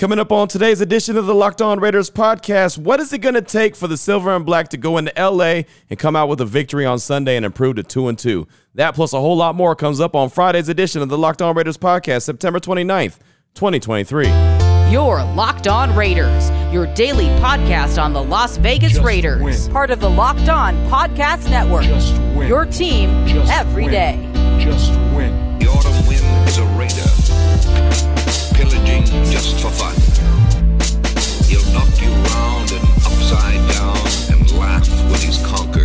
Coming up on today's edition of the Locked On Raiders podcast, what is it going to take for the Silver and Black to go into LA and come out with a victory on Sunday and improve to 2 and 2? That plus a whole lot more comes up on Friday's edition of the Locked On Raiders podcast, September 29th, 2023. Your Locked On Raiders, your daily podcast on the Las Vegas Just Raiders. win. Part of the Locked On Podcast Network. Just win. Your team Just every win. day. Just win. The autumn wind is a raider, pillaging just for fun. He'll knock you round and upside down and laugh when he's conquered.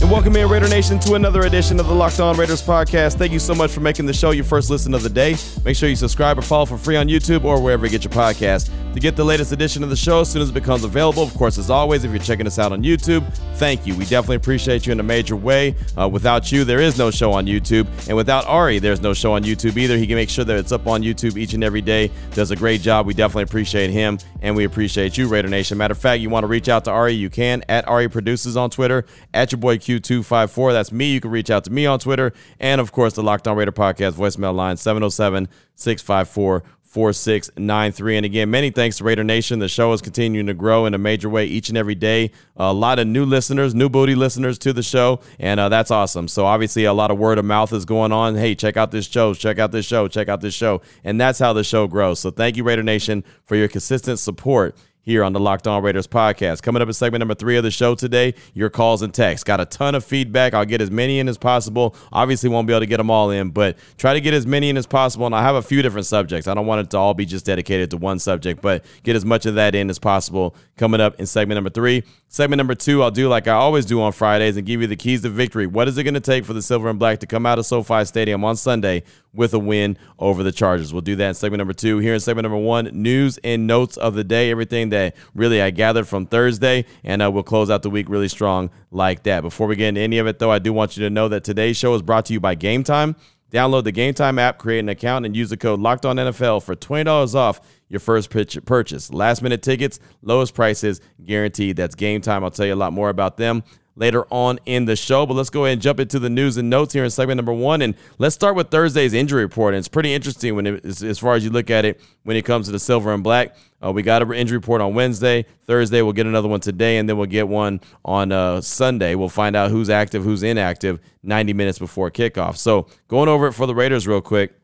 And welcome in, Raider Nation, to another edition of the Locked On Raiders podcast. Thank you so much for making the show your first listen of the day. Make sure you subscribe or follow for free on YouTube or wherever you get your podcast to get the latest edition of the show as soon as it becomes available. Of course, as always, if you're checking us out on YouTube, thank you. We definitely appreciate you in a major way. Uh, without you, there is no show on YouTube. And without Ari, there's no show on YouTube either. He can make sure that it's up on YouTube each and every day. Does a great job. We definitely appreciate him and we appreciate you, Raider Nation. Matter of fact, you want to reach out to Ari, you can at Ari Produces on Twitter, at your boy Q254. That's me. You can reach out to me on Twitter. And of course, the Locked On Raider podcast voicemail line 707 654 4693. And again, many thanks to Raider Nation. The show is continuing to grow in a major way each and every day. A lot of new listeners, new booty listeners to the show, and uh, that's awesome. So, obviously, a lot of word of mouth is going on. Hey, check out this show, check out this show, check out this show. And that's how the show grows. So, thank you, Raider Nation, for your consistent support here on the Locked On Raiders podcast. Coming up in segment number three of the show today, your calls and texts. Got a ton of feedback. I'll get as many in as possible. Obviously, won't be able to get them all in, but try to get as many in as possible. And I have a few different subjects. I don't want it to all be just dedicated to one subject, but get as much of that in as possible coming up in segment number three. Segment number two, I'll do like I always do on Fridays and give you the keys to victory. What is it going to take for the Silver and Black to come out of SoFi Stadium on Sunday with a win over the Chargers? We'll do that in segment number two. Here in segment number one, news and notes of the day, everything that really I gathered from Thursday, and uh, we'll close out the week really strong like that. Before we get into any of it, though, I do want you to know that today's show is brought to you by Gametime. Download the Gametime app, create an account, and use the code Locked On NFL for twenty dollars off your first purchase. Last minute tickets, lowest prices guaranteed. That's Gametime. I'll tell you a lot more about them later on in the show. But let's go ahead and jump into the news and notes here in segment number one, and let's start with Thursday's injury report. And it's pretty interesting when it, as, far as you look at it when it comes to the silver and black. Uh, we got an injury report on Wednesday. Thursday, we'll get another one today, and then we'll get one on uh, Sunday. We'll find out who's active, who's inactive 90 minutes before kickoff. So, going over it for the Raiders real quick.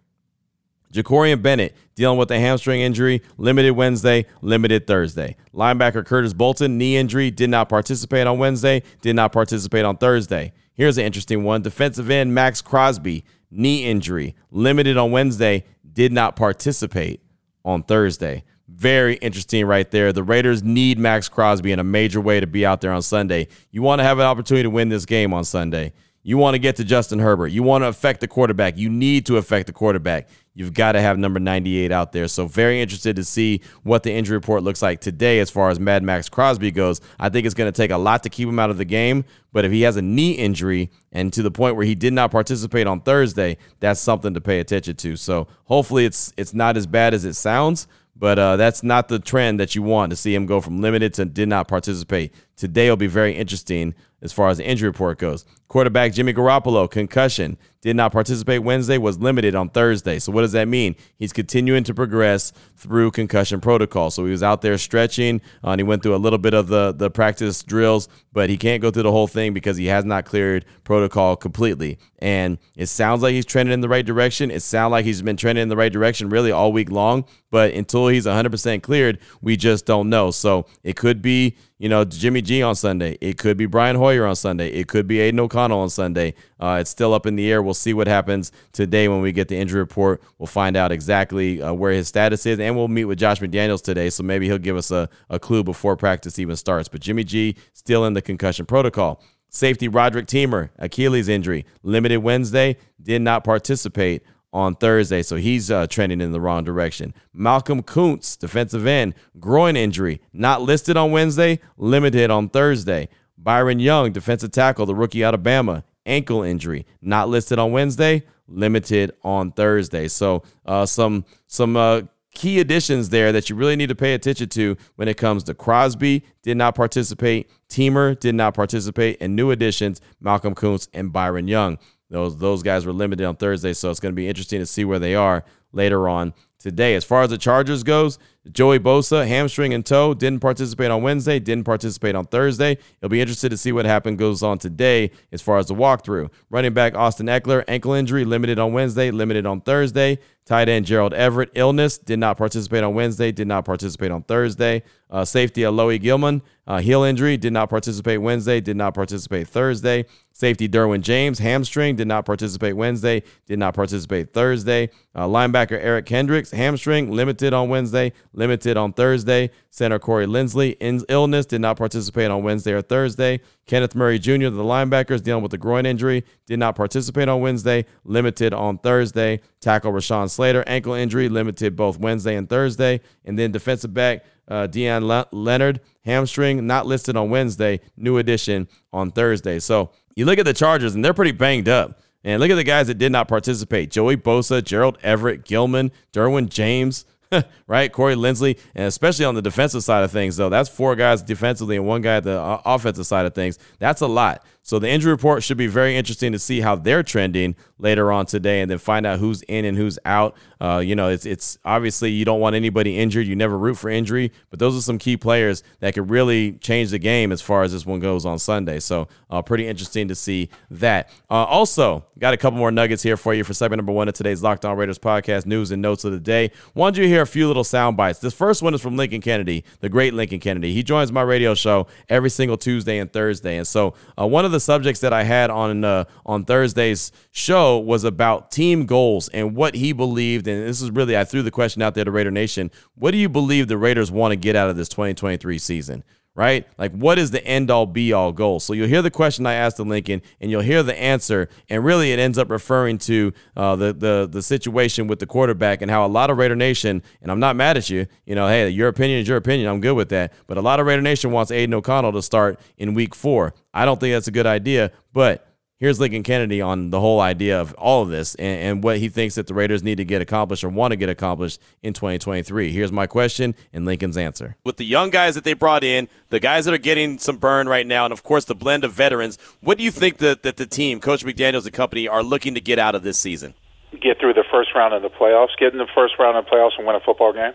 Jakorian Bennett dealing with a hamstring injury, limited Wednesday, limited Thursday. Linebacker Curtis Bolton, knee injury, did not participate on Wednesday, did not participate on Thursday. Here's an interesting one. Defensive end Maxx Crosby, knee injury, limited on Wednesday, did not participate on Thursday. Very interesting right there. The Raiders need Maxx Crosby in a major way to be out there on Sunday. You want to have an opportunity to win this game on Sunday. You want to get to Justin Herbert. You want to affect the quarterback. You need to affect the quarterback. You've got to have number 98 out there. So, very interested to see what the injury report looks like today as far as Mad Maxx Crosby goes. I think it's going to take a lot to keep him out of the game. But if he has a knee injury and to the point where he did not participate on Thursday, that's something to pay attention to. So, hopefully, it's it's not as bad as it sounds. But uh, that's not the trend that you want to see him go from limited to did not participate. Today will be very interesting as far as the injury report goes. Quarterback Jimmy Garoppolo, concussion, did not participate Wednesday, was limited on Thursday. So, what does that mean? He's continuing to progress through concussion protocol. So, he was out there stretching, uh, and he went through a little bit of the, the practice drills, but he can't go through the whole thing because he has not cleared protocol completely. And it sounds like he's trending in the right direction. It sounds like he's been trending in the right direction really all week long, but until he's 100% cleared, we just don't know. So, it could be you know, Jimmy G on Sunday. It could be Brian Hoyer on Sunday. It could be Aidan O'Connell on Sunday. Uh, it's still up in the air. We'll see what happens today when we get the injury report. We'll find out exactly uh, where his status is, and we'll meet with Josh McDaniels today. So maybe he'll give us a, a clue before practice even starts. But Jimmy G still in the concussion protocol. Safety Roderick Teamer, Achilles injury, limited Wednesday, did not participate on Thursday, so he's uh, trending in the wrong direction. Malcolm Koonce, defensive end, groin injury, not listed on Wednesday, limited on Thursday. Byron Young, defensive tackle, the rookie out of Bama, ankle injury, not listed on Wednesday, limited on Thursday. So uh, some some uh, key additions there that you really need to pay attention to when it comes to Crosby did not participate, Teamer did not participate, and new additions Malcolm Koonce and Byron Young. Those those guys were limited on Thursday, so it's going to be interesting to see where they are later on today. As far as the Chargers goes, Joey Bosa, hamstring and toe, didn't participate on Wednesday, didn't participate on Thursday. You'll be interested to see what happened goes on today as far as the walkthrough. Running back Austin Ekeler, ankle injury, limited on Wednesday, limited on Thursday. Tight end Gerald Everett, illness, did not participate on Wednesday, did not participate on Thursday. Uh, safety Alohi Gilman, uh, heel injury, did not participate Wednesday, did not participate Thursday. Safety Derwin James, hamstring, did not participate Wednesday, did not participate Thursday. Uh, linebacker Eric Kendricks, hamstring, limited on Wednesday, limited on Thursday. Center Corey Linsley, in illness, did not participate on Wednesday or Thursday. Kenneth Murray Jr., the linebackers, dealing with a groin injury, did not participate on Wednesday, limited on Thursday. Tackle Rashawn Slater, ankle injury, limited both Wednesday and Thursday. And then defensive back uh, Deion Le- Leonard, hamstring, not listed on Wednesday, new addition on Thursday. So you look at the Chargers, and they're pretty banged up. And look at the guys that did not participate Joey Bosa, Gerald Everett, Gilman, Derwin James. right? Corey Linsley, and especially on the defensive side of things, though, that's four guys defensively and one guy at the offensive side of things. That's a lot. So the injury report should be very interesting to see how they're trending later on today, and then find out who's in and who's out. Uh, you know, it's it's obviously you don't want anybody injured. You never root for injury, but those are some key players that could really change the game as far as this one goes on Sunday. So uh, pretty interesting to see that. Uh, also, got a couple more nuggets here for you for segment number one of today's Locked On Raiders podcast news and notes of the day. Wanted you to hear a few little sound bites. This first one is from Lincoln Kennedy, the great Lincoln Kennedy. He joins my radio show every single Tuesday and Thursday, and so uh, one of the subjects that I had on uh, on Thursday's show was about team goals and what he believed. And this is really I threw the question out there to Raider Nation: What do you believe the Raiders want to get out of this 2023 season? Right? Like, what is the end all be all goal? So you'll hear the question I asked of Lincoln, and you'll hear the answer, and really it ends up referring to uh, the the the situation with the quarterback and how a lot of Raider Nation, and I'm not mad at you, you know, hey, your opinion is your opinion. I'm good with that, but a lot of Raider Nation wants Aidan O'Connell to start in Week Four. I don't think that's a good idea, but here's Lincoln Kennedy on the whole idea of all of this and, and, what he thinks that the Raiders need to get accomplished or want to get accomplished in 2023. Here's my question and Lincoln's answer. With the young guys that they brought in, the guys that are getting some burn right now, and of course the blend of veterans, what do you think that, that the team, Coach McDaniels and company, are looking to get out of this season? Get through the first round of the playoffs, get in the first round of the playoffs and win a football game.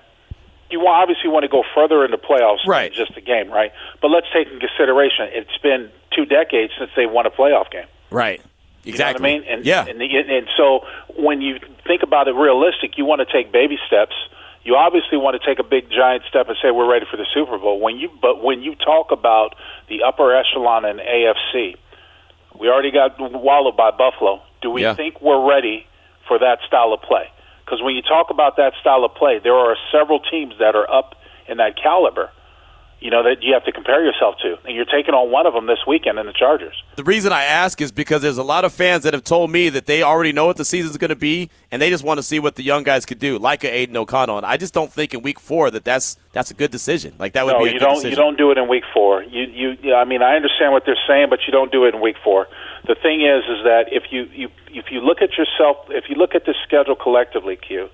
You obviously want to go further in the playoffs right. than just a game, right? But let's take in consideration it's been two decades since they won a playoff game. Right. Exactly. You know what I mean? And, yeah. And, and so when you think about it realistic, you want to take baby steps. You obviously want to take a big giant step and say we're ready for the Super Bowl. When you but when you talk about the upper echelon in AFC, we already got wallowed by Buffalo. Do we Yeah. think we're ready for that style of play? Because when you talk about that style of play, there are several teams that are up in that caliber. You know that you have to compare yourself to, and you're taking on one of them this weekend in the Chargers. The reason I ask is because there's a lot of fans that have told me that they already know what the season's going to be, and they just want to see what the young guys could do, like a Aidan O'Connell. And I just don't think in Week Four that that's that's a good decision. Like that would no, be a you good don't. decision. You don't do it in week four. You, you. I mean, I understand what they're saying, but you don't do it in week four. The thing is, is that if you, you if you look at yourself, if you look at the schedule collectively, Q,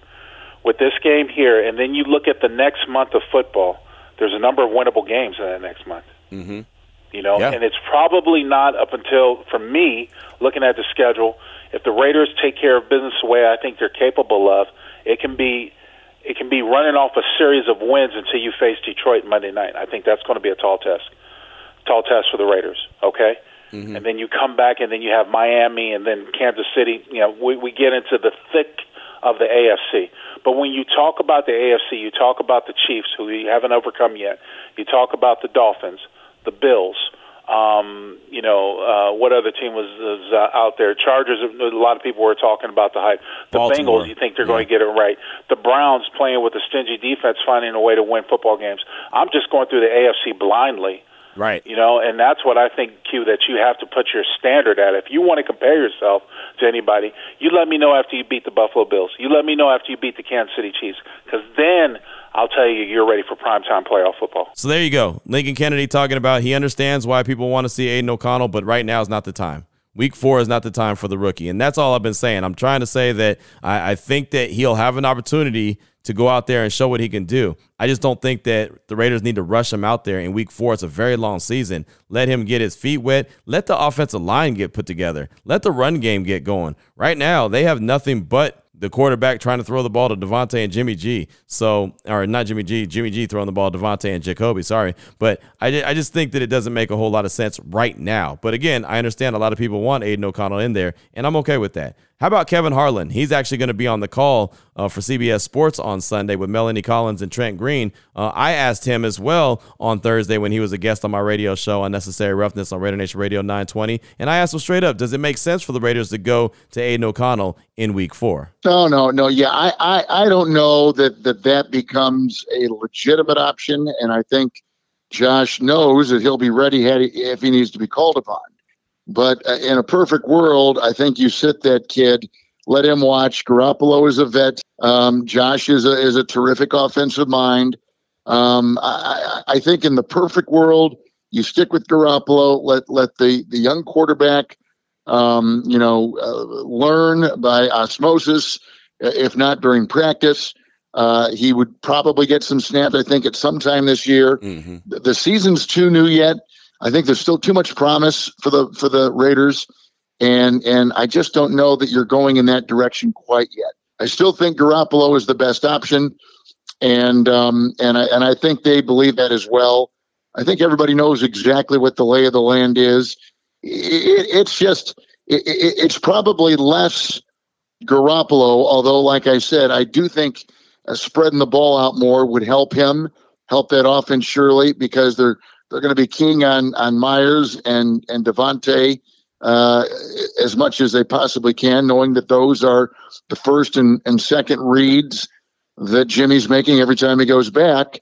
with this game here, and then you look at the next month of football, there's a number of winnable games in that next month. Mhm. You know, Yeah. and it's probably not up until, for me, looking at the schedule, if the Raiders take care of business the way I think they're capable of, it can be it can be running off a series of wins until you face Detroit Monday night. I think that's going to be a tall test, tall test for the Raiders. Okay, and then you come back and then you have Miami and then Kansas City. You know, we, we get into the thick of the AFC. But when you talk about the AFC, you talk about the Chiefs, who you haven't overcome yet. You talk about the Dolphins, the Bills. Um, you know uh, what other team was, was uh, out there? Chargers. A lot of people were talking about the hype. The Baltimore. Bengals. You think they're going to get it right? The Browns playing with a stingy defense, finding a way to win football games. I'm just going through the AFC blindly. Right. You know, and that's what I think, Q, that you have to put your standard at. If you want to compare yourself to anybody, you let me know after you beat the Buffalo Bills. You let me know after you beat the Kansas City Chiefs, because then I'll tell you you're ready for primetime playoff football. So there you go. Lincoln Kennedy talking about he understands why people want to see Aidan O'Connell, but right now is not the time. Week four is not the time for the rookie. And that's all I've been saying. I'm trying to say that I, I think that he'll have an opportunity to go out there and show what he can do. I just don't think that the Raiders need to rush him out there in week four. It's a very long season. Let him get his feet wet. Let the offensive line get put together. Let the run game get going. Right now, they have nothing but the quarterback trying to throw the ball to Davante and Jimmy G. So, or not Jimmy G, Jimmy G throwing the ball to Davante and Jakobi. Sorry, but I, I just think that it doesn't make a whole lot of sense right now. But again, I understand a lot of people want Aidan O'Connell in there, and I'm okay with that. How about Kevin Harlan? He's actually going to be on the call uh, for CBS Sports on Sunday with Melanie Collins and Trent Green. Uh, I asked him as well on Thursday when he was a guest on my radio show, Unnecessary Roughness on Raider Nation Radio 920. And I asked him straight up, does it make sense for the Raiders to go to Aidan O'Connell in week four? No, no, no. Yeah, I, I, I don't know that, that that becomes a legitimate option. And I think Josh knows that he'll be ready if he needs to be called upon. But uh, in a perfect world, I think you sit that kid, let him watch. Garoppolo is a vet. Um, Josh is a is a terrific offensive mind. Um, I, I think in the perfect world, you stick with Garoppolo. Let let the the young quarterback, um, you know, uh, learn by osmosis. If not during practice, uh, he would probably get some snaps. I think at some time this year. Mm-hmm. The, the season's too new yet. I think there's still too much promise for the for the Raiders, and and I just don't know that you're going in that direction quite yet. I still think Garoppolo is the best option, and um, and I and I think they believe that as well. I think everybody knows exactly what the lay of the land is. It, it's just it, it's probably less Garoppolo, although, like I said, I do think uh, spreading the ball out more would help him, help that offense surely because they're they're going to be keying on on Meyers and and Davante uh, as much as they possibly can, knowing that those are the first and, and second reads that Jimmy's making every time he goes back.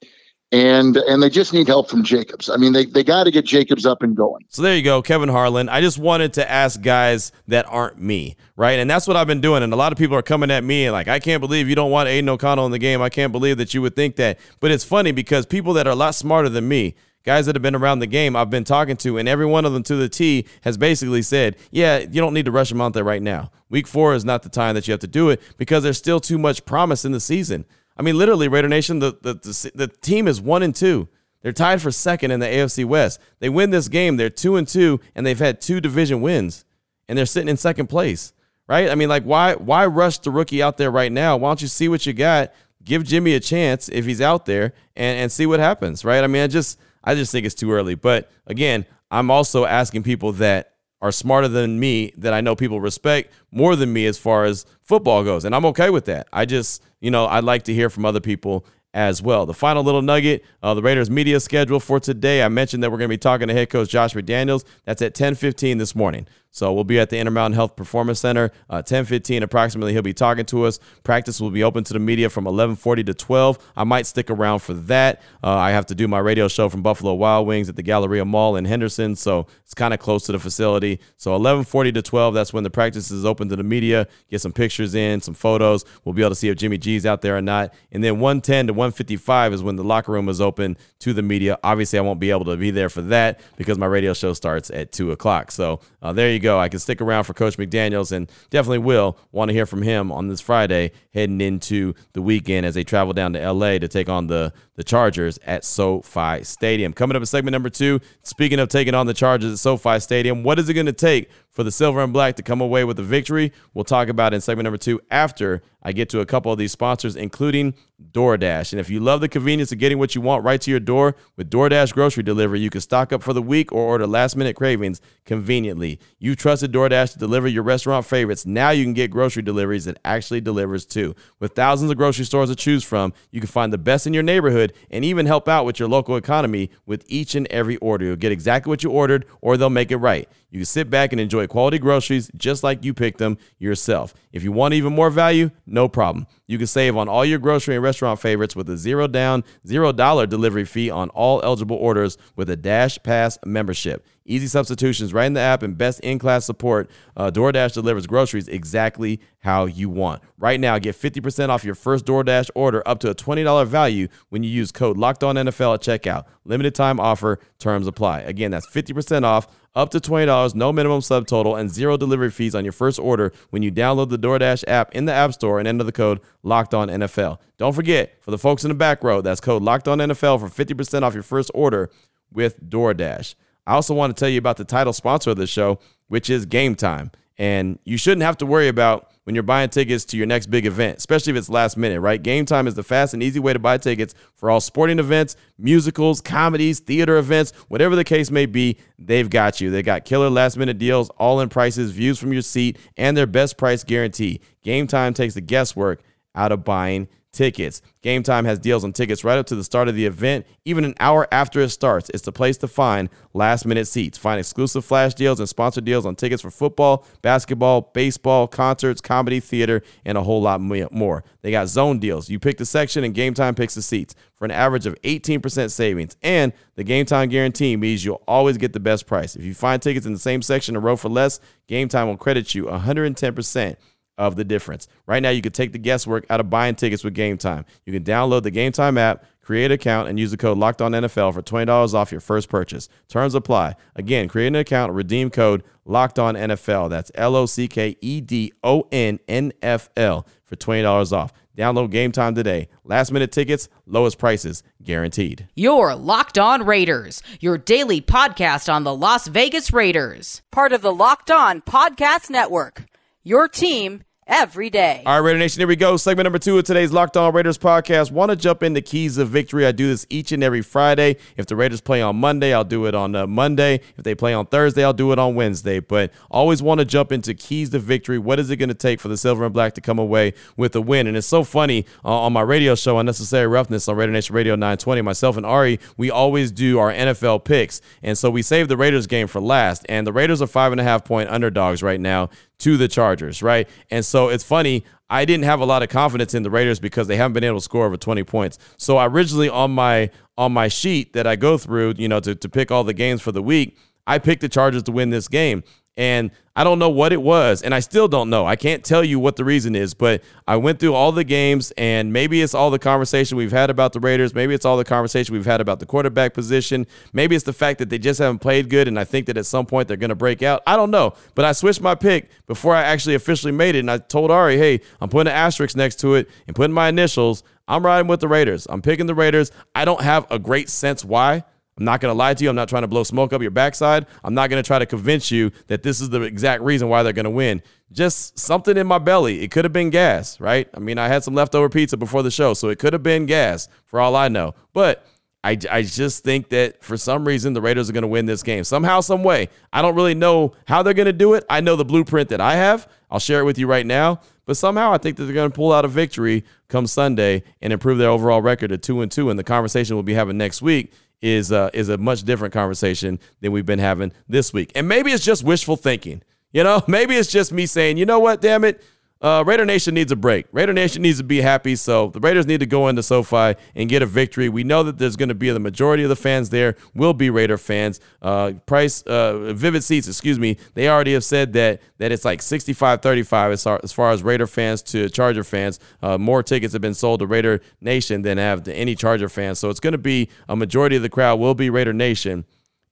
And and they just need help from Jacobs. I mean, they, they got to get Jacobs up and going. So there you go, Kevin Harlan. I just wanted to ask guys that aren't me, right? And that's what I've been doing. And a lot of people are coming at me and like, I can't believe you don't want Aidan O'Connell in the game. I can't believe that you would think that. But it's funny because people that are a lot smarter than me guys that have been around the game I've been talking to, and every one of them to the T has basically said, yeah, you don't need to rush there right now. Week four is not the time that you have to do it because there's still too much promise in the season. I mean, literally, Raider Nation, the, the, the, the team is one and two. They're tied for second in the AFC West. They win this game, they're two and two, and they've had two division wins, and they're sitting in second place. Right? I mean, like, why why rush the rookie out there right now? Why don't you see what you got? Give Jimmy a chance if he's out there and, and see what happens, right? I mean, I just I just think it's too early. But again, I'm also asking people that are smarter than me that I know people respect more than me as far as football goes. And I'm okay with that. I just, you know, I'd like to hear from other people as well. The final little nugget, uh, the Raiders media schedule for today. I mentioned that we're going to be talking to head coach Josh McDaniels. That's at 10:15 this morning. So we'll be at the Intermountain Health Performance Center, uh, 10:15 approximately. He'll be talking to us. Practice will be open to the media from 11:40 to 12. I might stick around for that. Uh, I have to do my radio show from Buffalo Wild Wings at the Galleria Mall in Henderson, so it's kind of close to the facility. So 11:40 to 12. That's when the practice is open to the media. Get some pictures in, some photos. We'll be able to see if Jimmy G's out there or not. And then 110 to 155 is when the locker room is open to the media. Obviously, I won't be able to be there for that because my radio show starts at two o'clock. So uh, there you go go. I can stick around for Coach McDaniels and definitely will want to hear from him on this Friday heading into the weekend as they travel down to LA to take on the, the Chargers at SoFi Stadium. Coming up in segment number two, speaking of taking on the Chargers at SoFi Stadium, what is it going to take for the silver and black to come away with a victory? We'll talk about in segment number two after I get to a couple of these sponsors, including DoorDash. And if you love the convenience of getting what you want right to your door with DoorDash grocery delivery, you can stock up for the week or order last minute cravings conveniently. You trusted DoorDash to deliver your restaurant favorites. Now you can get grocery deliveries that actually delivers too. With thousands of grocery stores to choose from, you can find the best in your neighborhood and even help out with your local economy with each and every order. You'll get exactly what you ordered or they'll make it right. You can sit back and enjoy quality groceries just like you picked them yourself. If you want even more value, no problem. You can save on all your grocery and restaurant favorites with a zero down, zero dollar delivery fee on all eligible orders with a DashPass membership. Easy substitutions right in the app and best in class support. Uh, DoorDash delivers groceries exactly how you want. Right now, get 50% off your first DoorDash order up to a $20 value when you use code Locked On NFL at checkout. Limited time offer, terms apply. Again, that's 50% off up to $20, no minimum subtotal, and zero delivery fees on your first order when you download the DoorDash app in the App Store and enter the code Locked On NFL. Don't forget, for the folks in the back row, that's code Locked On NFL for 50% off your first order with DoorDash. I also want to tell you about the title sponsor of the show, which is Gametime. And you shouldn't have to worry about when you're buying tickets to your next big event, especially if it's last minute, right? Gametime is the fast and easy way to buy tickets for all sporting events, musicals, comedies, theater events, whatever the case may be, they've got you. They got killer last minute deals, all in prices, views from your seat, and their best price guarantee. Gametime takes the guesswork out of buying tickets. Gametime has deals on tickets right up to the start of the event, even an hour after it starts. It's the place to find last minute seats. Find exclusive flash deals and sponsor deals on tickets for football, basketball, baseball, concerts, comedy, theater, and a whole lot more. They got zone deals. You pick the section and Gametime picks the seats for an average of 18% savings. And the Gametime guarantee means you'll always get the best price. If you find tickets in the same section or row for less, Gametime will credit you 110% of the difference. Right now, you can take the guesswork out of buying tickets with Gametime. You can download the Gametime app, create an account, and use the code Locked On NFL for twenty dollars off your first purchase. Terms apply. Again, create an account, redeem code Locked On NFL. That's L O C K E D O N N F L for twenty dollars off. Download Gametime today. Last minute tickets, lowest prices guaranteed. Your Locked On Raiders, your daily podcast on the Las Vegas Raiders, part of the Locked On Podcast Network. Your team every day. All right, Raider Nation, here we go. Segment number two of today's Locked On Raiders podcast. Want to jump into keys of victory? I do this each and every Friday. If the Raiders play on Monday, I'll do it on uh, Monday. If they play on Thursday, I'll do it on Wednesday. But always want to jump into keys to victory. What is it going to take for the Silver and Black to come away with a win? And it's so funny uh, on my radio show, Unnecessary Roughness on Raider Nation Radio 920. Myself and Ari, we always do our NFL picks. And so we saved the Raiders game for last. And the Raiders are five and a half point underdogs right now to the Chargers, right? And so it's funny. I didn't have a lot of confidence in the Raiders because they haven't been able to score over 20 points. So I originally on my on my sheet that I go through, you know, to, to pick all the games for the week, I picked the Chargers to win this game. And I don't know what it was, and I still don't know. I can't tell you what the reason is, but I went through all the games, and maybe it's all the conversation we've had about the Raiders. Maybe it's all the conversation we've had about the quarterback position. Maybe it's the fact that they just haven't played good, and I think that at some point they're going to break out. I don't know, but I switched my pick before I actually officially made it, and I told Ari, hey, I'm putting an asterisk next to it and putting my initials. I'm riding with the Raiders. I'm picking the Raiders. I don't have a great sense why. I'm not going to lie to you. I'm not trying to blow smoke up your backside. I'm not going to try to convince you that this is the exact reason why they're going to win. Just something in my belly. It could have been gas, right? I mean, I had some leftover pizza before the show, so it could have been gas for all I know. But I, I just think that for some reason the Raiders are going to win this game somehow, some way. I don't really know how they're going to do it. I know the blueprint that I have. I'll share it with you right now. But somehow I think that they're going to pull out a victory come Sunday and improve their overall record to two and two. And the conversation we'll be having next week is uh, is a much different conversation than we've been having this week. And maybe it's just wishful thinking. You know, maybe it's just me saying, you know what, damn it, uh, Raider Nation needs a break. Raider Nation needs to be happy. So the Raiders need to go into SoFi and get a victory. We know that there's going to be the majority of the fans there will be Raider fans. Uh, price, uh, Vivid Seats, excuse me, they already have said that that it's like 65-35 as far, as far as Raider fans to Charger fans. Uh, more tickets have been sold to Raider Nation than have to any Charger fans. So it's going to be a majority of the crowd will be Raider Nation.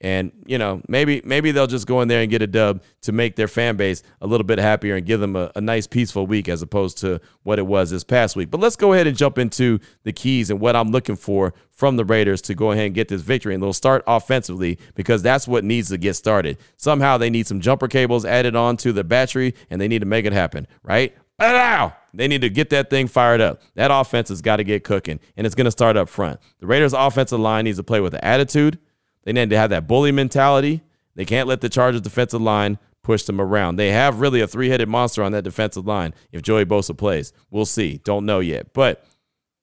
And you know, maybe maybe they'll just go in there and get a dub to make their fan base a little bit happier and give them a, a, nice peaceful week as opposed to what it was this past week. But let's go ahead and jump into the keys and what I'm looking for from the Raiders to go ahead and get this victory. And they'll start offensively because that's what needs to get started. Somehow they need some jumper cables added on to the battery and they need to make it happen, right? Ow! They need to get that thing fired up. That offense has got to get cooking, and it's going to start up front. The Raiders' offensive line needs to play with attitude they need to have that bully mentality. They can't let the Chargers defensive line push them around. They have really a three-headed monster on that defensive line if Joey Bosa plays. We'll see. Don't know yet. But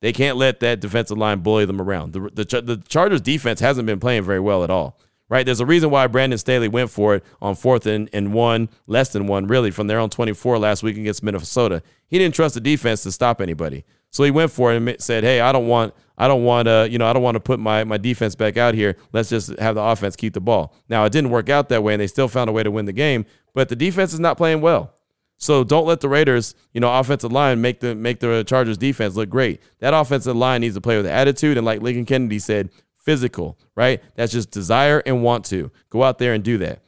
they can't let that defensive line bully them around. The, the, the Chargers defense hasn't been playing very well at all. Right? There's a reason why Brandon Staley went for it on fourth and, and one, less than one, really, from their own 24 last week against Minnesota. He didn't trust the defense to stop anybody. So he went for it and said, "Hey, I don't want, I don't want to, you know, I don't want to put my my defense back out here. Let's just have the offense keep the ball." Now it didn't work out that way, and they still found a way to win the game. But the defense is not playing well. So don't let the Raiders, you know, offensive line make the make the Chargers defense look great. That offensive line needs to play with attitude and, like Lincoln Kennedy said, physical. Right? That's just desire and want to go out there and do that.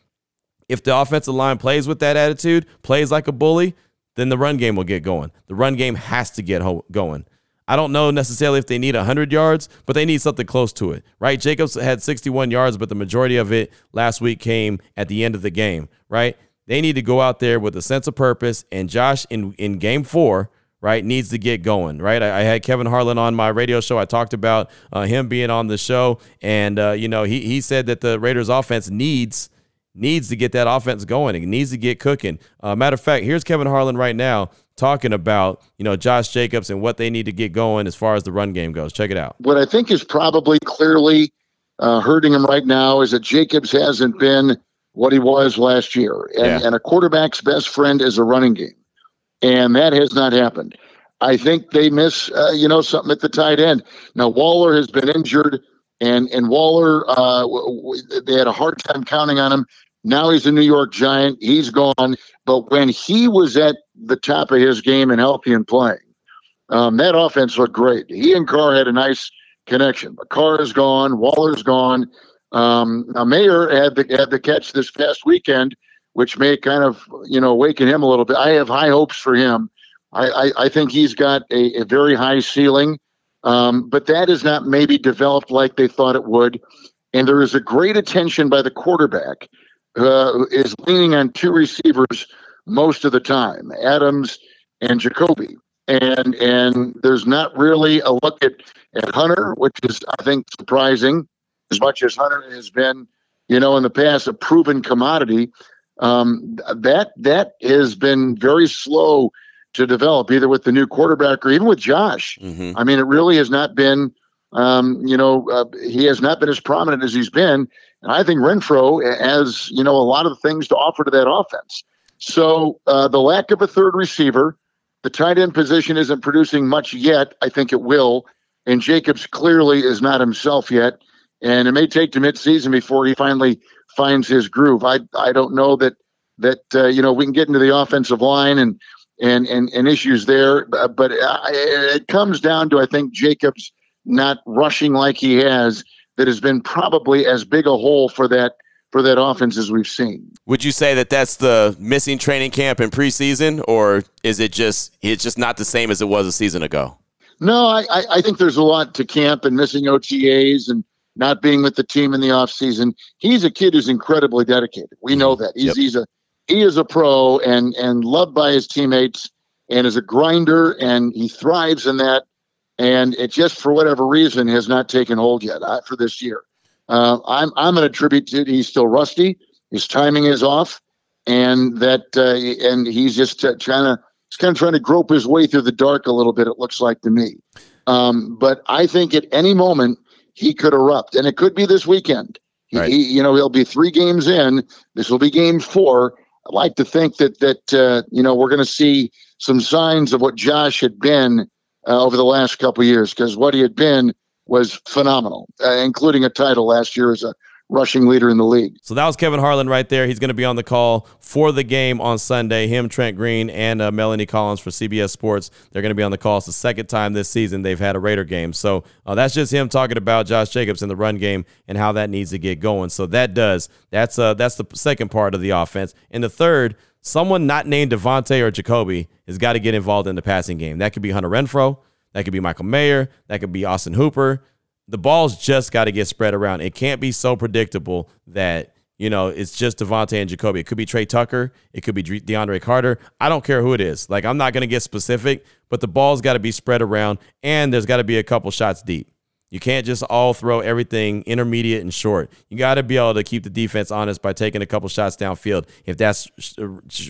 If the offensive line plays with that attitude, plays like a bully, then the run game will get going. The run game has to get ho- going. I don't know necessarily if they need 100 yards, but they need something close to it, right? Jacobs had 61 yards, but the majority of it last week came at the end of the game, right? They need to go out there with a sense of purpose. And Josh, in, in game four, right, needs to get going, right? I, I, had Kevin Harlan on my radio show. I talked about uh, him being on the show, and uh, you know, he he said that the Raiders offense needs needs to get that offense going. It needs to get cooking. Uh, matter of fact, here's Kevin Harlan right now talking about you know Josh Jacobs and what they need to get going as far as the run game goes. Check it out. What I think is probably clearly uh, hurting him right now is that Jacobs hasn't been what he was last year, and, yeah. and a quarterback's best friend is a running game and that has not happened. I think they miss, uh, you know, something at the tight end. Now Waller has been injured, and and Waller, uh, they had a hard time counting on him. Now he's a New York Giant. He's gone. But when he was at the top of his game and healthy and playing, um, that offense looked great. He and Carr had a nice connection. But Carr is gone. Waller's gone. Um, now Mayer had the had the catch this past weekend which may kind of you know awaken him a little bit. I have high hopes for him. I, I, I think he's got a, a very high ceiling, um, but that is not maybe developed like they thought it would. And there is a great attention by the quarterback, uh, is leaning on two receivers most of the time, Adams and Jakobi. And and there's not really a look at, at Hunter, which is I think surprising, as much as Hunter has been, you know, in the past a proven commodity um, that that has been very slow to develop, either with the new quarterback or even with Josh. Mm-hmm. I mean, it really has not been. Um, you know, uh, he has not been as prominent as he's been, and I think Renfrow has you know a lot of things to offer to that offense. So uh, the lack of a third receiver, the tight end position isn't producing much yet. I think it will, and Jacobs clearly is not himself yet, and it may take to midseason before he finally finds his groove. I I don't know that that uh, you know we can get into the offensive line and and and, and issues there, but it comes down to I think Jacobs not rushing like he has. That has been probably as big a hole for that for that offense as we've seen. Would you say that that's the missing training camp in preseason, or is it just it's just not the same as it was a season ago? No, I, I think there's a lot to camp and missing OTAs and not being with the team in the offseason. He's a kid who's incredibly dedicated. We know mm-hmm. that. He's yep. he's a he is a pro and and loved by his teammates and is a grinder and he thrives in that. And it just for whatever reason has not taken hold yet uh, for this year. Uh, I'm I'm going to attribute to he's still rusty. His timing is off, and that uh, and he's just uh, trying to he's kind of trying to grope his way through the dark a little bit. It looks like to me. Um, but I think at any moment he could erupt, and it could be this weekend. Right. He, you know, he'll be three games in. This will be game four. I'd like to think that that uh, you know we're going to see some signs of what Josh had been uh, over the last couple years because what he had been was phenomenal, uh, including a title last year as a rushing leader in the league. So that was Kevin Harlan right there. He's going to be on the call for the game on Sunday. Him, Trent Green, and uh, Melanie Collins for CBS Sports. They're going to be on the call. It's the second time this season they've had a Raider game. So uh, that's just him talking about Josh Jacobs in the run game and how that needs to get going. So that does. That's uh, that's the second part of the offense. And the third, someone not named Davante or Jakobi has got to get involved in the passing game. That could be Hunter Renfrow. That could be Michael Mayer. That could be Austin Hooper the ball's just got to get spread around. It can't be so predictable that you know it's just Davante and Jakobi. It could be Tre Tucker. It could be DeAndre Carter. I don't care who it is. Like I'm not going to get specific, but the ball's got to be spread around, and there's got to be a couple shots deep. You can't just all throw everything intermediate and short. You got to be able to keep the defense honest by taking a couple shots downfield. If that's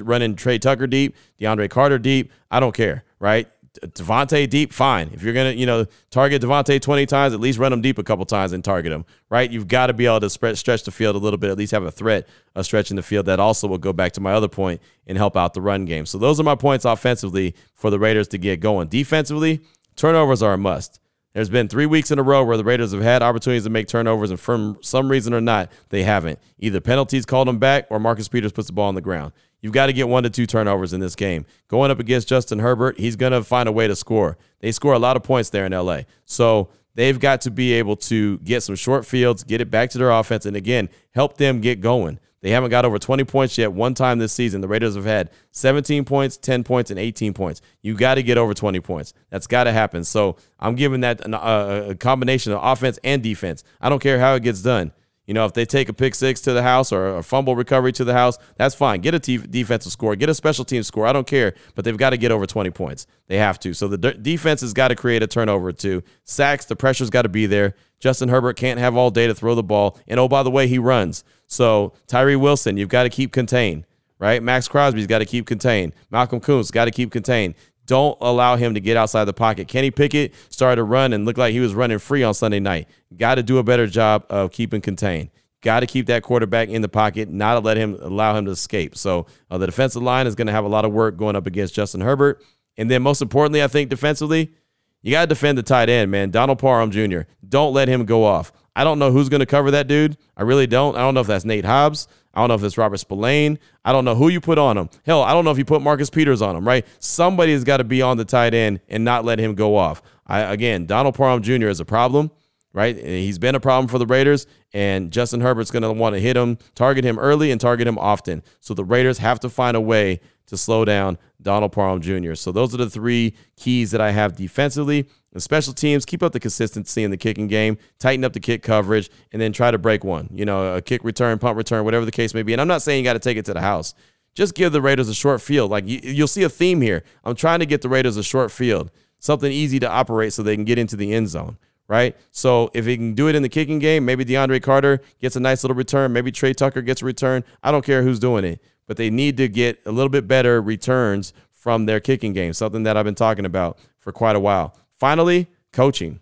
running Tre Tucker deep, DeAndre Carter deep, I don't care, right? Davante deep, fine. If you're gonna, you know, target Davante 20 times, at least run him deep a couple times and target him, right? You've got to be able to spread, stretch the field a little bit, at least have a threat of stretching the field. That also will go back to my other point and help out the run game. So those are my points offensively for the Raiders to get going. Defensively, turnovers are a must. There's been three weeks in a row where the Raiders have had opportunities to make turnovers, and for some reason or not, they haven't. Either penalties called them back or Marcus Peters puts the ball on the ground. You've got to get one to two turnovers in this game. Going up against Justin Herbert, he's going to find a way to score. They score a lot of points there in LA. So they've got to be able to get some short fields, get it back to their offense, and again, help them get going. They haven't got over 20 points yet one time this season. The Raiders have had 17 points, 10 points, and 18 points. You got to get over 20 points. That's got to happen. So I'm giving that uh, a combination of offense and defense. I don't care how it gets done. You know, if they take a pick six to the house or a fumble recovery to the house, that's fine. Get a t- defensive score, get a special team score. I don't care, but they've got to get over 20 points. They have to. So the de- defense has got to create a turnover too. Sacks, the pressure's got to be there. Justin Herbert can't have all day to throw the ball. And oh, by the way, he runs. So Tyree Wilson, you've got to keep contained, right? Maxx Crosby's got to keep contained. Malcolm Koonce got to keep contained. Don't allow him to get outside the pocket. Kenny Pickett started to run and looked like he was running free on Sunday night. Got to do a better job of keeping contained. Got to keep that quarterback in the pocket, not let him allow him to escape. So uh, the defensive line is going to have a lot of work going up against Justin Herbert. And then most importantly, I think defensively, you got to defend the tight end, man. Donald Parham Jr. Don't let him go off. I don't know who's going to cover that dude. I really don't. I don't know if that's Nate Hobbs. I don't know if it's Robert Spillane. I don't know who you put on him. Hell, I don't know if you put Marcus Peters on him, right? Somebody's got to be on the tight end and not let him go off. I, again, Donald Parham Jr. is a problem, right? He's been a problem for the Raiders, and Justin Herbert's going to want to hit him, target him early, and target him often. So the Raiders have to find a way to slow down Donald Parham Jr. So those are the three keys that I have defensively. The special teams, keep up the consistency in the kicking game, tighten up the kick coverage, and then try to break one. You know, a kick return, punt return, whatever the case may be. And I'm not saying you got to take it to the house. Just give the Raiders a short field. Like you, you'll see a theme here. I'm trying to get the Raiders a short field, something easy to operate so they can get into the end zone right? So if he can do it in the kicking game, maybe DeAndre Carter gets a nice little return. Maybe Tre Tucker gets a return. I don't care who's doing it, but they need to get a little bit better returns from their kicking game, something that I've been talking about for quite a while. Finally, coaching.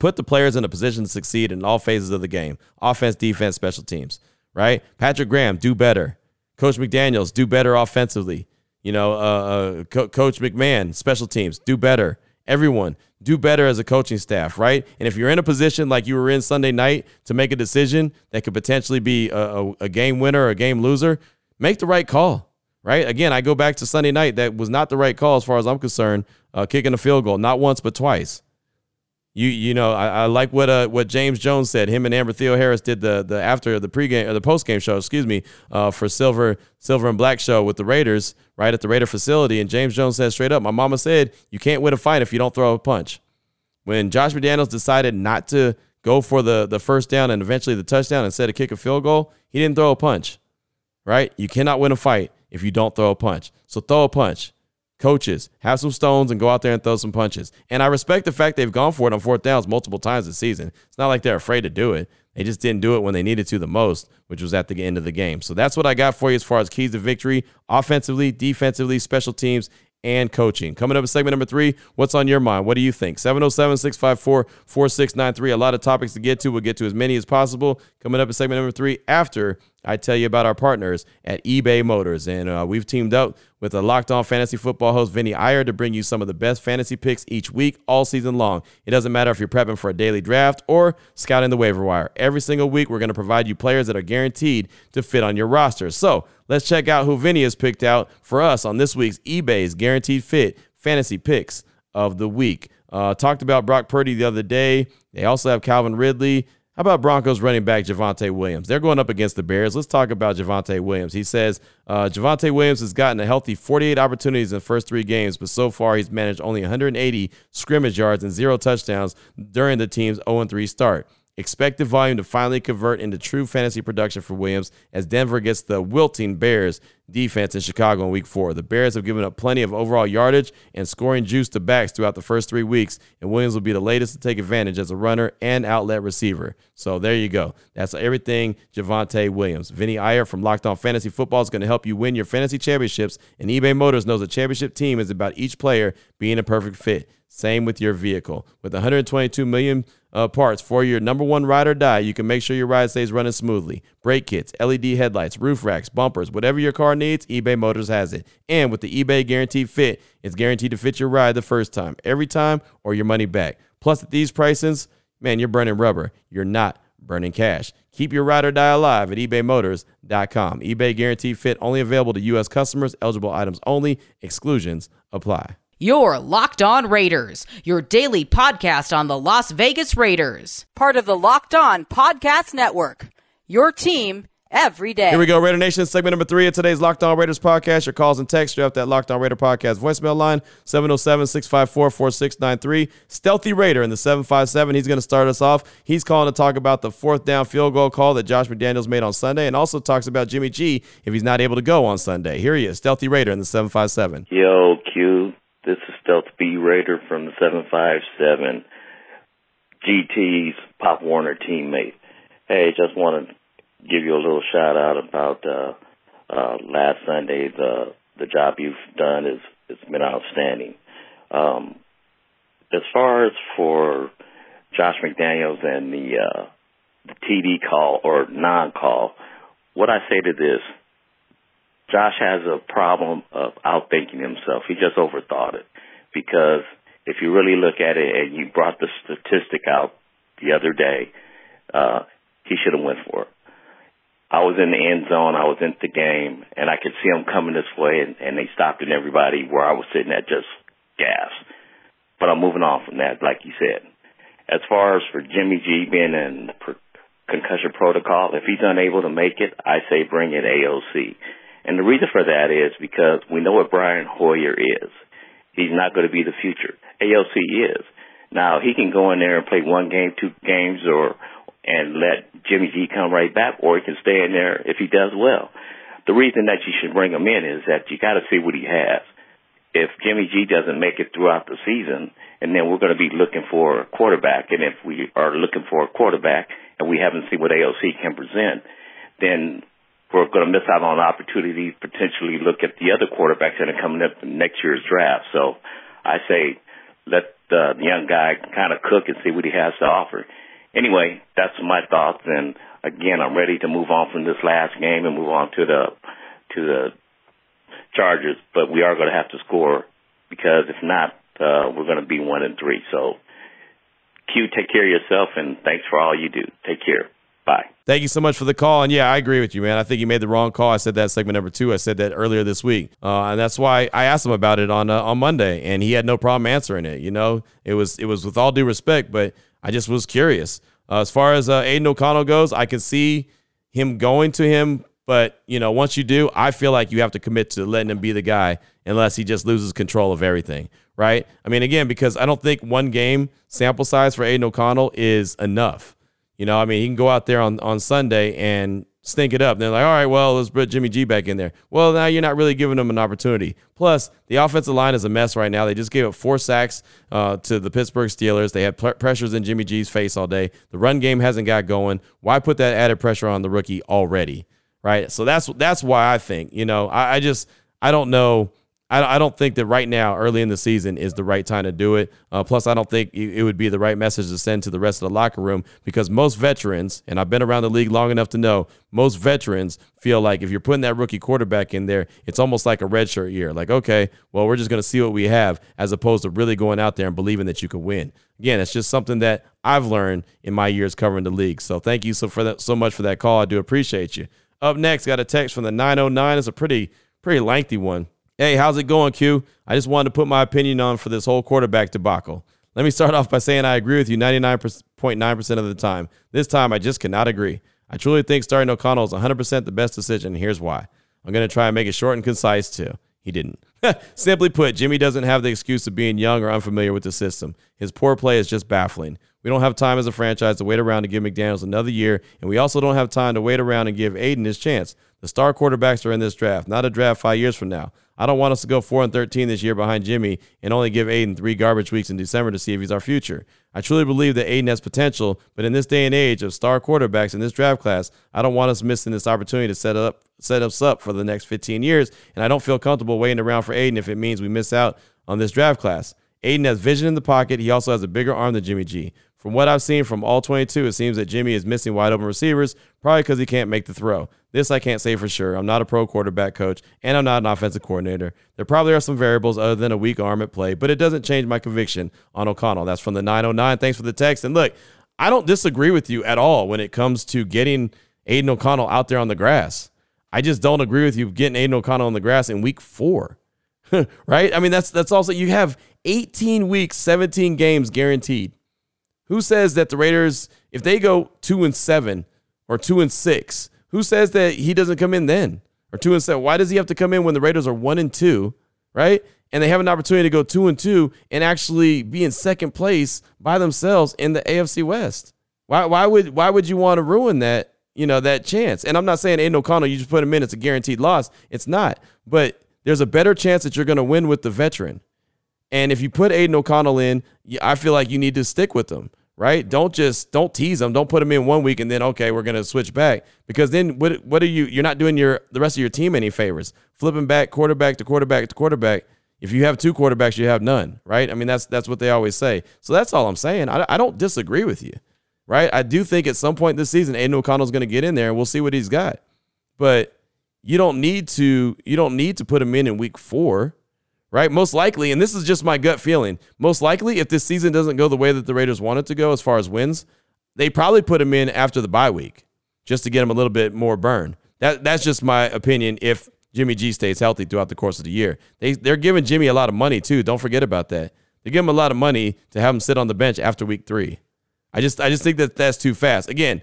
Put the players in a position to succeed in all phases of the game offense, defense, special teams, right? Patrick Graham, do better. Coach McDaniels, do better offensively. You know, uh, uh, Co- Coach McMahon, special teams, do better. Everyone, do better as a coaching staff, right? And if you're in a position like you were in Sunday night to make a decision that could potentially be a, a, a game winner or a game loser, make the right call, right? Again, I go back to Sunday night. That was not the right call as far as I'm concerned, uh, kicking a field goal, not once, but twice. You you know I, I, like what uh what James Jones said. Him and Amber Theoharis did the the after the pregame or the postgame show, excuse me, uh, for Silver Silver and Black show with the Raiders right at the Raider facility. And James Jones said straight up, my mama said you can't win a fight if you don't throw a punch. When Josh McDaniels decided not to go for the the first down and eventually the touchdown instead of kick a field goal, he didn't throw a punch. Right? You cannot win a fight if you don't throw a punch. So throw a punch coaches, have some stones and go out there and throw some punches. And I respect the fact they've gone for it on fourth downs multiple times this season. It's not like they're afraid to do it. They just didn't do it when they needed to the most, which was at the end of the game. So that's what I got for you as far as keys to victory offensively, defensively, special teams, and coaching. Coming up in segment number three, what's on your mind? What do you think? 707 654 4693. A lot of topics to get to. We'll get to as many as possible. Coming up in segment number three after I tell you about our partners at eBay Motors. And uh, we've teamed up with a locked on fantasy football host, Vinny Iyer, to bring you some of the best fantasy picks each week, all season long. It doesn't matter if you're prepping for a daily draft or scouting the waiver wire. Every single week, we're going to provide you players that are guaranteed to fit on your roster. So let's check out who Vinny has picked out for us on this week's eBay's Guaranteed Fit Fantasy Picks of the Week. Uh, talked about Brock Purdy the other day. They also have Calvin Ridley. How about Broncos running back Javonte Williams? They're going up against the Bears. Let's talk about Javonte Williams. He says uh, Javonte Williams has gotten a healthy 48 opportunities in the first three games, but so far he's managed only 180 scrimmage yards and zero touchdowns during the team's 0 3 start. Expect the volume to finally convert into true fantasy production for Williams as Denver gets the wilting Bears defense in Chicago in week four. The Bears have given up plenty of overall yardage and scoring juice to backs throughout the first three weeks, and Williams will be the latest to take advantage as a runner and outlet receiver. So there you go. That's everything Javonte Williams. Vinny Iyer from Locked On Fantasy Football is going to help you win your fantasy championships, and eBay Motors knows a championship team is about each player being a perfect fit. Same with your vehicle. With 122 million uh, parts for your number one ride or die, you can make sure your ride stays running smoothly. Brake kits, LED headlights, roof racks, bumpers, whatever your car needs, eBay Motors has it. And with the eBay Guaranteed Fit, it's guaranteed to fit your ride the first time, every time, or your money back. Plus, at these prices, man, you're burning rubber. You're not burning cash. Keep your ride or die alive at ebaymotors.com. eBay Guaranteed Fit only available to U.S. customers, eligible items only, exclusions apply. Your Locked On Raiders, your daily podcast on the Las Vegas Raiders, part of the Locked On Podcast Network. Your team every day. Here we go, Raider Nation, segment number three of today's Locked On Raiders podcast. Your calls and texts, draft that Locked On Raider podcast voicemail line, 707-654-4693. Stealthy Raider in the 757. He's going to start us off. He's calling to talk about the fourth down field goal call that Josh McDaniels made on Sunday and also talks about Jimmy G if he's not able to go on Sunday. Here he is, Stealthy Raider in the 757. Yo, Q. This is Stealth B Raider from the 757. GT's Pop Warner teammate. Hey, just want to give you a little shout out about uh, uh, last Sunday. The the job you've done is it's been outstanding. Um, as far as for Josh McDaniels and the uh, the TD call or non-call, what I say to this, Josh has a problem of outthinking himself. He just overthought it because if you really look at it, and you brought the statistic out the other day, uh, he should have went for it. I was in the end zone. I was in the game, and I could see him coming this way, and, and they stopped and everybody where I was sitting at just gas. But I'm moving on from that, like you said. As far as for Jimmy G being in per- concussion protocol, if he's unable to make it, I say bring in AOC. And the reason for that is because we know what Brian Hoyer is. He's not going to be the future. AOC is. Now he can go in there and play one game, two games, or and let Jimmy G come right back, or he can stay in there if he does well. The reason that you should bring him in is that you got to see what he has. If Jimmy G doesn't make it throughout the season, and then we're going to be looking for a quarterback, and if we are looking for a quarterback and we haven't seen what AOC can present, then we're going to miss out on an opportunity potentially look at the other quarterbacks that are coming up in next year's draft. So I say let the young guy kind of cook and see what he has to offer anyway, that's my thoughts. And again, I'm ready to move on from this last game and move on to the to the Chargers. But we are going to have to score because if not, uh, we're going to be one and three. So, Q, take care of yourself, and thanks for all you do. Take care. Bye. Thank you so much for the call. And yeah, I agree with you, man. I think you made the wrong call. I said that segment number two. I said that earlier this week, uh, and that's why I asked him about it on uh, on Monday, and he had no problem answering it. You know, it was it was with all due respect, but I just was curious. Uh, as far as uh, Aidan O'Connell goes, I can see him going to him, but you know, once you do, I feel like you have to commit to letting him be the guy, unless he just loses control of everything, right? I mean, again, because I don't think one game sample size for Aidan O'Connell is enough. You know, I mean, he can go out there on on Sunday and stink it up. And they're like, all right, well, let's put Jimmy G back in there. Well, now you're not really giving them an opportunity. Plus, the offensive line is a mess right now. They just gave up four sacks uh, to the Pittsburgh Steelers. They had pl- pressures in Jimmy G's face all day. The run game hasn't got going. Why put that added pressure on the rookie already? Right. So that's that's why I think, you know, I, I just I don't know I, don't think that right now, early in the season, is the right time to do it. Uh, plus, I don't think it would be the right message to send to the rest of the locker room because most veterans, and I've been around the league long enough to know, most veterans feel like if you're putting that rookie quarterback in there, it's almost like a redshirt year. Like, okay, well, we're just going to see what we have, as opposed to really going out there and believing that you can win. Again, it's just something that I've learned in my years covering the league. So, thank you so for that so much for that call. I do appreciate you. Up next, got a text from the 909. It's a pretty pretty lengthy one. Hey, how's it going, Q? I just wanted to put my opinion on for this whole quarterback debacle. Let me start off by saying I agree with you 99.9% of the time. This time, I just cannot agree. I truly think starting O'Connell is 100% the best decision, and here's why. I'm going to try and make it short and concise, too. He didn't. Simply put, Jimmy doesn't have the excuse of being young or unfamiliar with the system. His poor play is just baffling. We don't have time as a franchise to wait around to give McDaniels another year, and we also don't have time to wait around and give Aidan his chance. The star quarterbacks are in this draft, not a draft five years from now. I don't want us to go 4 and 13 this year behind Jimmy and only give Aidan three garbage weeks in December to see if he's our future. I truly believe that Aidan has potential, but in this day and age of star quarterbacks in this draft class, I don't want us missing this opportunity to set up set us up for the next 15 years, and I don't feel comfortable waiting around for Aidan if it means we miss out on this draft class. Aidan has vision in the pocket. He also has a bigger arm than Jimmy G. From what I've seen from all 22, it seems that Jimmy is missing wide open receivers, probably because he can't make the throw. This I can't say for sure. I'm not a pro quarterback coach, and I'm not an offensive coordinator. There probably are some variables other than a weak arm at play, but it doesn't change my conviction on O'Connell. That's from the 909. Thanks for the text. And look, I don't disagree with you at all when it comes to getting Aidan O'Connell out there on the grass. I just don't agree with you getting Aidan O'Connell on the grass in week four. right? I mean, that's that's also you have 18 weeks, 17 games guaranteed. Who says that the Raiders, if they go two and seven or two and six, Who says that he doesn't come in then or two and seven? Why does he have to come in when the Raiders are one and two, right? And they have an opportunity to go two and two and actually be in second place by themselves in the AFC West. Why, why would why would you want to ruin that you know that chance? And I'm not saying Aidan O'Connell, you just put him in, it's a guaranteed loss. It's not, but there's a better chance that you're going to win with the veteran. And if you put Aidan O'Connell in, I feel like you need to stick with them, right? Don't just don't tease them. Don't put them in one week and then okay, we're gonna switch back because then what what are you? You're not doing your the rest of your team any favors. Flipping back quarterback to quarterback to quarterback. If you have two quarterbacks, you have none, right? I mean that's that's what they always say. So that's all I'm saying. I, I don't disagree with you, right? I do think at some point this season, Aidan O'Connell's going to get in there and we'll see what he's got. But you don't need to you don't need to put him in in week four right? Most likely, and this is just my gut feeling, most likely, if this season doesn't go the way that the Raiders want it to go as far as wins, they probably put him in after the bye week just to get him a little bit more burn. That that's just my opinion. If Jimmy G stays healthy throughout the course of the year, they they're giving Jimmy a lot of money too. Don't forget about that. They give him a lot of money to have him sit on the bench after week three. I just I just think that that's too fast. Again,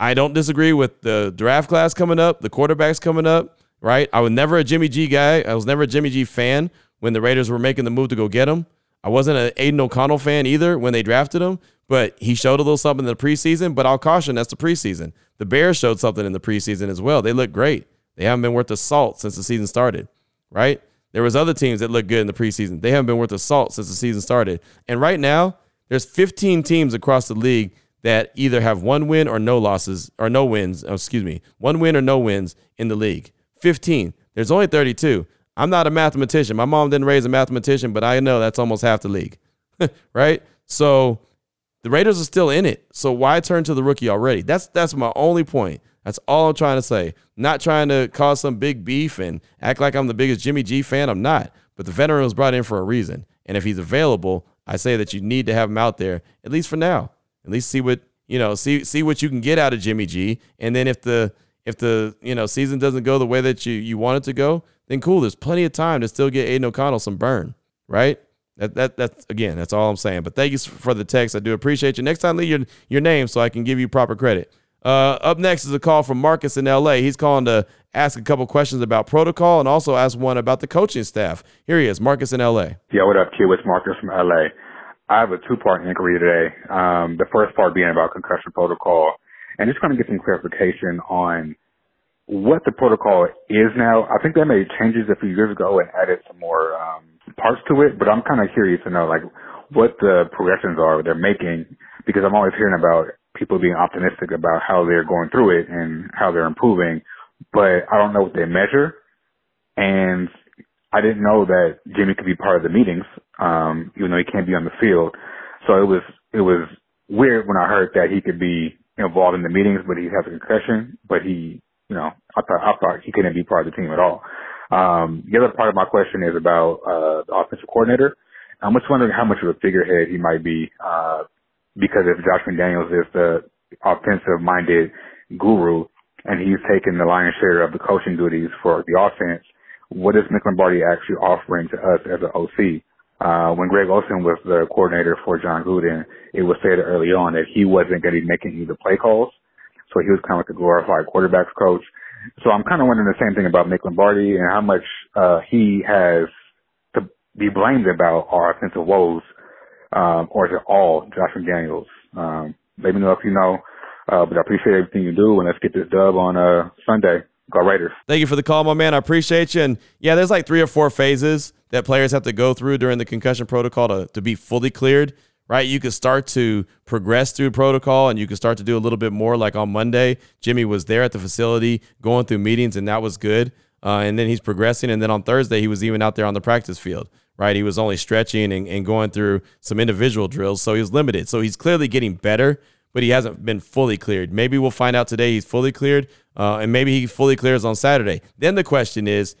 I don't disagree with the draft class coming up, the quarterbacks coming up. Right? I was never a Jimmy G guy. I was never a Jimmy G fan when the Raiders were making the move to go get him. I wasn't an Aidan O'Connell fan either when they drafted him, but he showed a little something in the preseason. But I'll caution that's the preseason. The Bears showed something in the preseason as well. They look great. They haven't been worth a salt since the season started, right? There was other teams that looked good in the preseason. They haven't been worth a salt since the season started. And right now, there's 15 teams across the league that either have one win or no losses or no wins. Oh, excuse me, one win or no wins in the league. 15. There's only 32. I'm not a mathematician. My mom didn't raise a mathematician, but I know that's almost half the league, right? So the Raiders are still in it. So why turn to the rookie already? That's that's my only point. That's all I'm trying to say. not trying to cause some big beef and act like I'm the biggest Jimmy G fan. I'm not. But the veteran was brought in for a reason. And if he's available, I say that you need to have him out there at least for now. At least see what you know, see see what you can get out of Jimmy G. And then if the if the you know season doesn't go the way that you you want it to go, then cool. There's plenty of time to still get Aidan O'Connell some burn, right? That that that's again, that's all I'm saying. But thank you for the text. I do appreciate you. Next time, leave your your name so I can give you proper credit. Uh, up next is a call from Marcus in LA. He's calling to ask a couple questions about protocol and also ask one about the coaching staff. Here he is, Marcus in LA. Yeah, what up, Q? It's Marcus from LA. I have a two part inquiry today. Um, the first part being about concussion protocol, and just going to get some clarification on what the protocol is now. I think they made changes a few years ago and added some more um, parts to it, but I'm kind of curious to know like what the progressions are they're making because I'm always hearing about people being optimistic about how they're going through it and how they're improving, but I don't know what they measure. And I didn't know that Jimmy could be part of the meetings, um, even though he can't be on the field. So it was it was weird when I heard that he could be involved in the meetings, but he has a concussion, but he you know, I thought I thought he couldn't be part of the team at all. Um, the other part of my question is about uh, the offensive coordinator. I'm just wondering how much of a figurehead he might be, uh, because if Josh McDaniels is the offensive-minded guru and he's taking the lion's share of the coaching duties for the offense, what is Mick Lombardi actually offering to us as an OC? Uh, when Greg Olson was the coordinator for Jon Gruden, it was said early on that he wasn't going to be making the play calls. So he was kind of like a glorified quarterbacks coach. So I'm kind of wondering the same thing about Mick Lombardi and how much uh, he has to be blamed about our offensive woes, um, or is it all Josh McDaniels? Um, let me know if you know. Uh, but I appreciate everything you do, and let's get this dub on uh, Sunday. Go Raiders. Thank you for the call, my man. I appreciate you. And yeah, there's like three or four phases that players have to go through during the concussion protocol to, to be fully cleared right? You could start to progress through protocol and you could start to do a little bit more. Like on Monday, Jimmy was there at the facility going through meetings, and that was good. Uh, and then he's progressing. And then on Thursday, he was even out there on the practice field, right? He was only stretching and, and going through some individual drills. So he was limited. So he's clearly getting better, but he hasn't been fully cleared. Maybe we'll find out today he's fully cleared, uh, and maybe he fully clears on Saturday. Then the question is,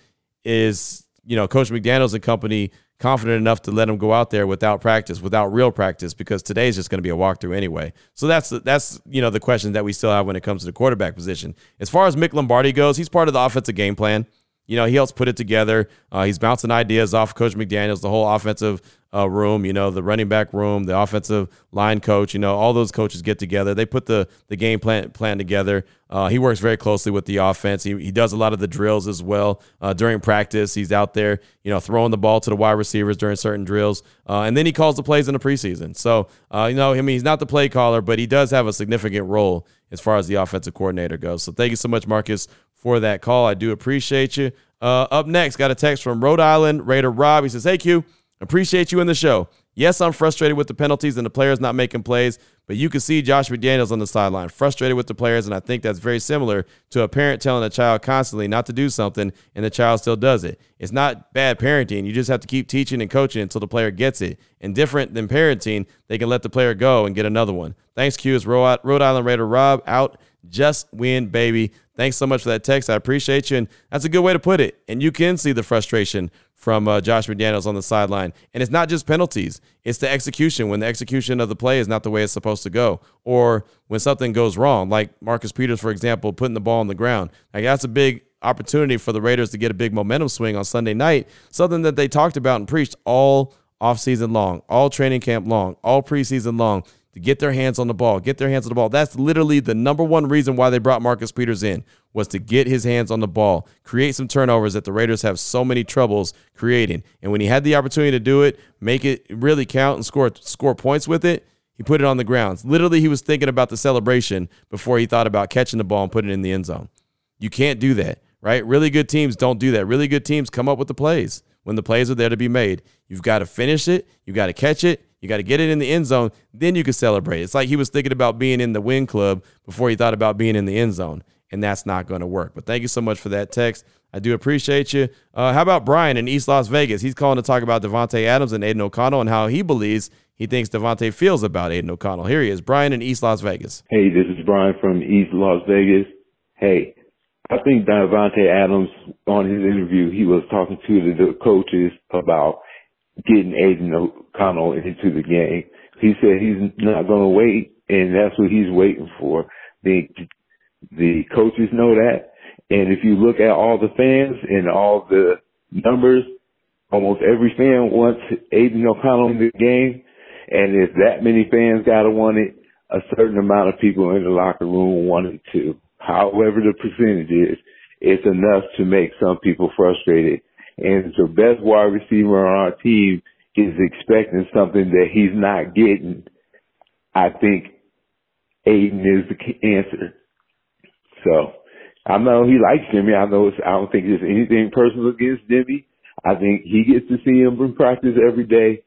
is, you know, Coach McDaniels and company confident enough to let him go out there without practice, without real practice, because today's just going to be a walkthrough anyway. So that's that's you know the question that we still have when it comes to the quarterback position. As far as Mick Lombardi goes, he's part of the offensive game plan. You know, he helps put it together. Uh, he's bouncing ideas off Coach McDaniels, the whole offensive uh, room, you know, the running back room, the offensive line coach, you know, all those coaches get together. They put the the game plan plan together. Uh, he works very closely with the offense. He, he does a lot of the drills as well uh, during practice. He's out there, you know, throwing the ball to the wide receivers during certain drills, uh, and then he calls the plays in the preseason. So, uh, you know, I mean, he's not the play caller, but he does have a significant role as far as the offensive coordinator goes. So, thank you so much, Marcus, for that call. I do appreciate you. Uh, up next, got a text from Rhode Island Raider Rob. He says, "Hey Q." Appreciate you in the show. Yes, I'm frustrated with the penalties and the players not making plays, but you can see Josh McDaniels on the sideline, frustrated with the players, and I think that's very similar to a parent telling a child constantly not to do something and the child still does it. It's not bad parenting. You just have to keep teaching and coaching until the player gets it. And different than parenting, they can let the player go and get another one. Thanks, Q. It's Rhode Island Raider Rob out. Just win, baby. Thanks so much for that text. I appreciate you. And that's a good way to put it. And you can see the frustration from uh, Josh McDaniels on the sideline. And it's not just penalties, it's the execution when the execution of the play is not the way it's supposed to go, or when something goes wrong, like Marcus Peters, for example, putting the ball on the ground. Like that's a big opportunity for the Raiders to get a big momentum swing on Sunday night, something that they talked about and preached all offseason long, all training camp long, all preseason long to get their hands on the ball, get their hands on the ball. That's literally the number one reason why they brought Marcus Peters in was to get his hands on the ball, create some turnovers that the Raiders have so many troubles creating. And when he had the opportunity to do it, make it really count and score score points with it, he put it on the grounds. Literally, he was thinking about the celebration before he thought about catching the ball and putting it in the end zone. You can't do that, right? Really good teams don't do that. Really good teams come up with the plays when the plays are there to be made. You've got to finish it, you've got to catch it, you got to get it in the end zone, then you can celebrate. It's like he was thinking about being in the win club before he thought about being in the end zone, and that's not going to work. But thank you so much for that text. I do appreciate you. Uh, how about Brian in East Las Vegas? He's calling to talk about Davante Adams and Aidan O'Connell and how he believes he thinks Davante feels about Aidan O'Connell. Here he is, Brian in East Las Vegas. Hey, this is Brian from East Las Vegas. Hey, I think Davante Adams on his interview, he was talking to the coaches about getting Aidan O'Connell into the game. He said he's not going to wait, and that's what he's waiting for. The the coaches know that, and if you look at all the fans and all the numbers, almost every fan wants Aidan O'Connell in the game, and if that many fans got to want it, a certain amount of people in the locker room want it too. However the percentage is, it's enough to make some people frustrated and the best wide receiver on our team is expecting something that he's not getting, I think Aidan is the answer. So I know he likes Jimmy. I know it's, I don't think there's anything personal against Jimmy. I think he gets to see him in practice every day.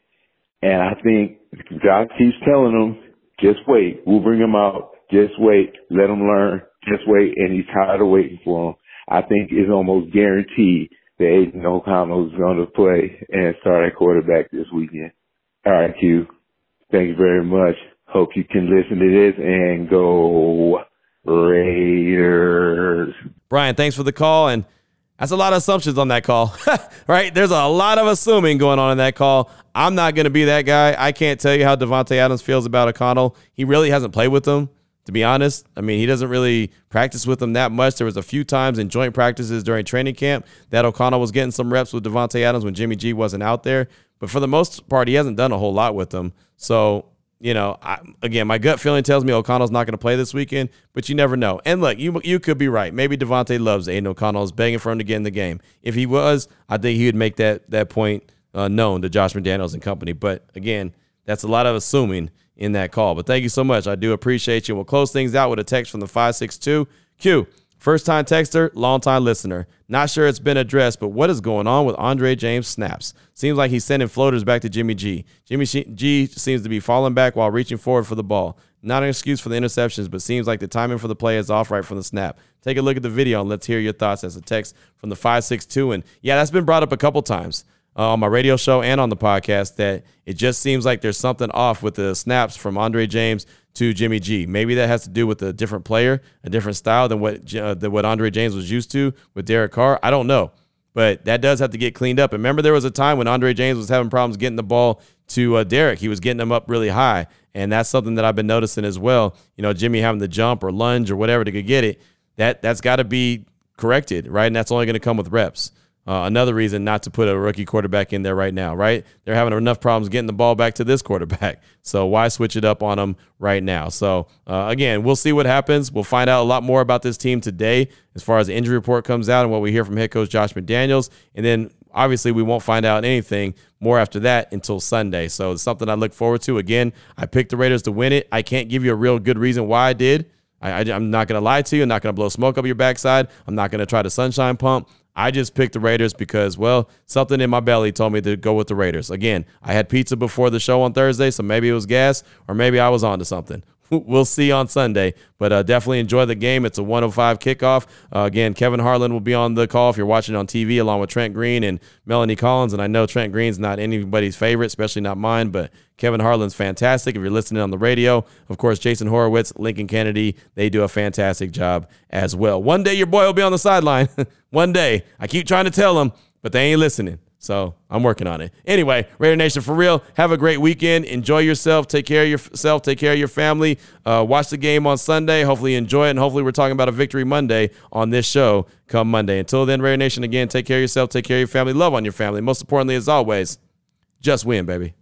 And I think God keeps telling him, just wait. We'll bring him out. Just wait. Let him learn. Just wait. And he's tired of waiting for him. I think it's almost guaranteed that Aidan O'Connell is going to play and start at quarterback this weekend. All right, Q. Thank you very much. Hope you can listen to this and go Raiders. Brian, thanks for the call. And that's a lot of assumptions on that call, right? There's a lot of assuming going on in that call. I'm not going to be that guy. I can't tell you how Davante Adams feels about O'Connell. He really hasn't played with them to be honest. I mean, he doesn't really practice with them that much. There was a few times in joint practices during training camp that O'Connell was getting some reps with Davante Adams when Jimmy G wasn't out there. But for the most part, he hasn't done a whole lot with them. So, you know, I, again, my gut feeling tells me O'Connell's not going to play this weekend, but you never know. And look, you you could be right. Maybe Davante loves Aidan O'Connell, is begging for him to get in the game. If he was, I think he would make that that point uh, known to Josh McDaniels and company. But again, that's a lot of assuming in that call. But thank you so much. I do appreciate you. We'll close things out with a text from the 562 Q. First time texter, long time listener. Not sure it's been addressed, but what is going on with Andre James snaps? Seems like he's sending floaters back to Jimmy G. Jimmy G seems to be falling back while reaching forward for the ball. Not an excuse for the interceptions, but seems like the timing for the play is off right from the snap. Take a look at the video and let's hear your thoughts as a text from the 562. And yeah, that's been brought up a couple times uh, on my radio show and on the podcast that it just seems like there's something off with the snaps from Andre James to Jimmy G. Maybe that has to do with a different player, a different style than what uh, than what Andre James was used to with Derek Carr. I don't know, but that does have to get cleaned up. And remember, there was a time when Andre James was having problems getting the ball to uh, Derek. He was getting them up really high, and that's something that I've been noticing as well. You know, Jimmy having to jump or lunge or whatever to get it. That that's got to be corrected, right? And that's only going to come with reps. Uh, another reason not to put a rookie quarterback in there right now, right? They're having enough problems getting the ball back to this quarterback. So why switch it up on them right now? So uh, again, we'll see what happens. We'll find out a lot more about this team today as far as the injury report comes out and what we hear from head coach Josh McDaniels. And then obviously we won't find out anything more after that until Sunday. So it's something I look forward to. Again, I picked the Raiders to win it. I can't give you a real good reason why I did. I, am not going to lie to you. I'm not going to blow smoke up your backside. I'm not going to try to sunshine pump. I just picked the Raiders because, well, something in my belly told me to go with the Raiders. Again, I had pizza before the show on Thursday, so maybe it was gas or maybe I was onto something. We'll see on Sunday, but uh, definitely enjoy the game. It's a 105 kickoff. Uh, again, Kevin Harlan will be on the call if you're watching on TV, along with Trent Green and Melanie Collins. And I know Trent Green's not anybody's favorite, especially not mine, but Kevin Harlan's fantastic. If you're listening on the radio, of course, Jason Horowitz, Lincoln Kennedy, they do a fantastic job as well. One day your boy will be on the sideline. One day. I keep trying to tell them, but they ain't listening. So I'm working on it. Anyway, Raider Nation, for real, have a great weekend. Enjoy yourself. Take care of yourself. Take care of your family. Uh, watch the game on Sunday. Hopefully, enjoy it. And hopefully, we're talking about a victory Monday on this show come Monday. Until then, Raider Nation, again, take care of yourself. Take care of your family. Love on your family. Most importantly, as always, just win, baby.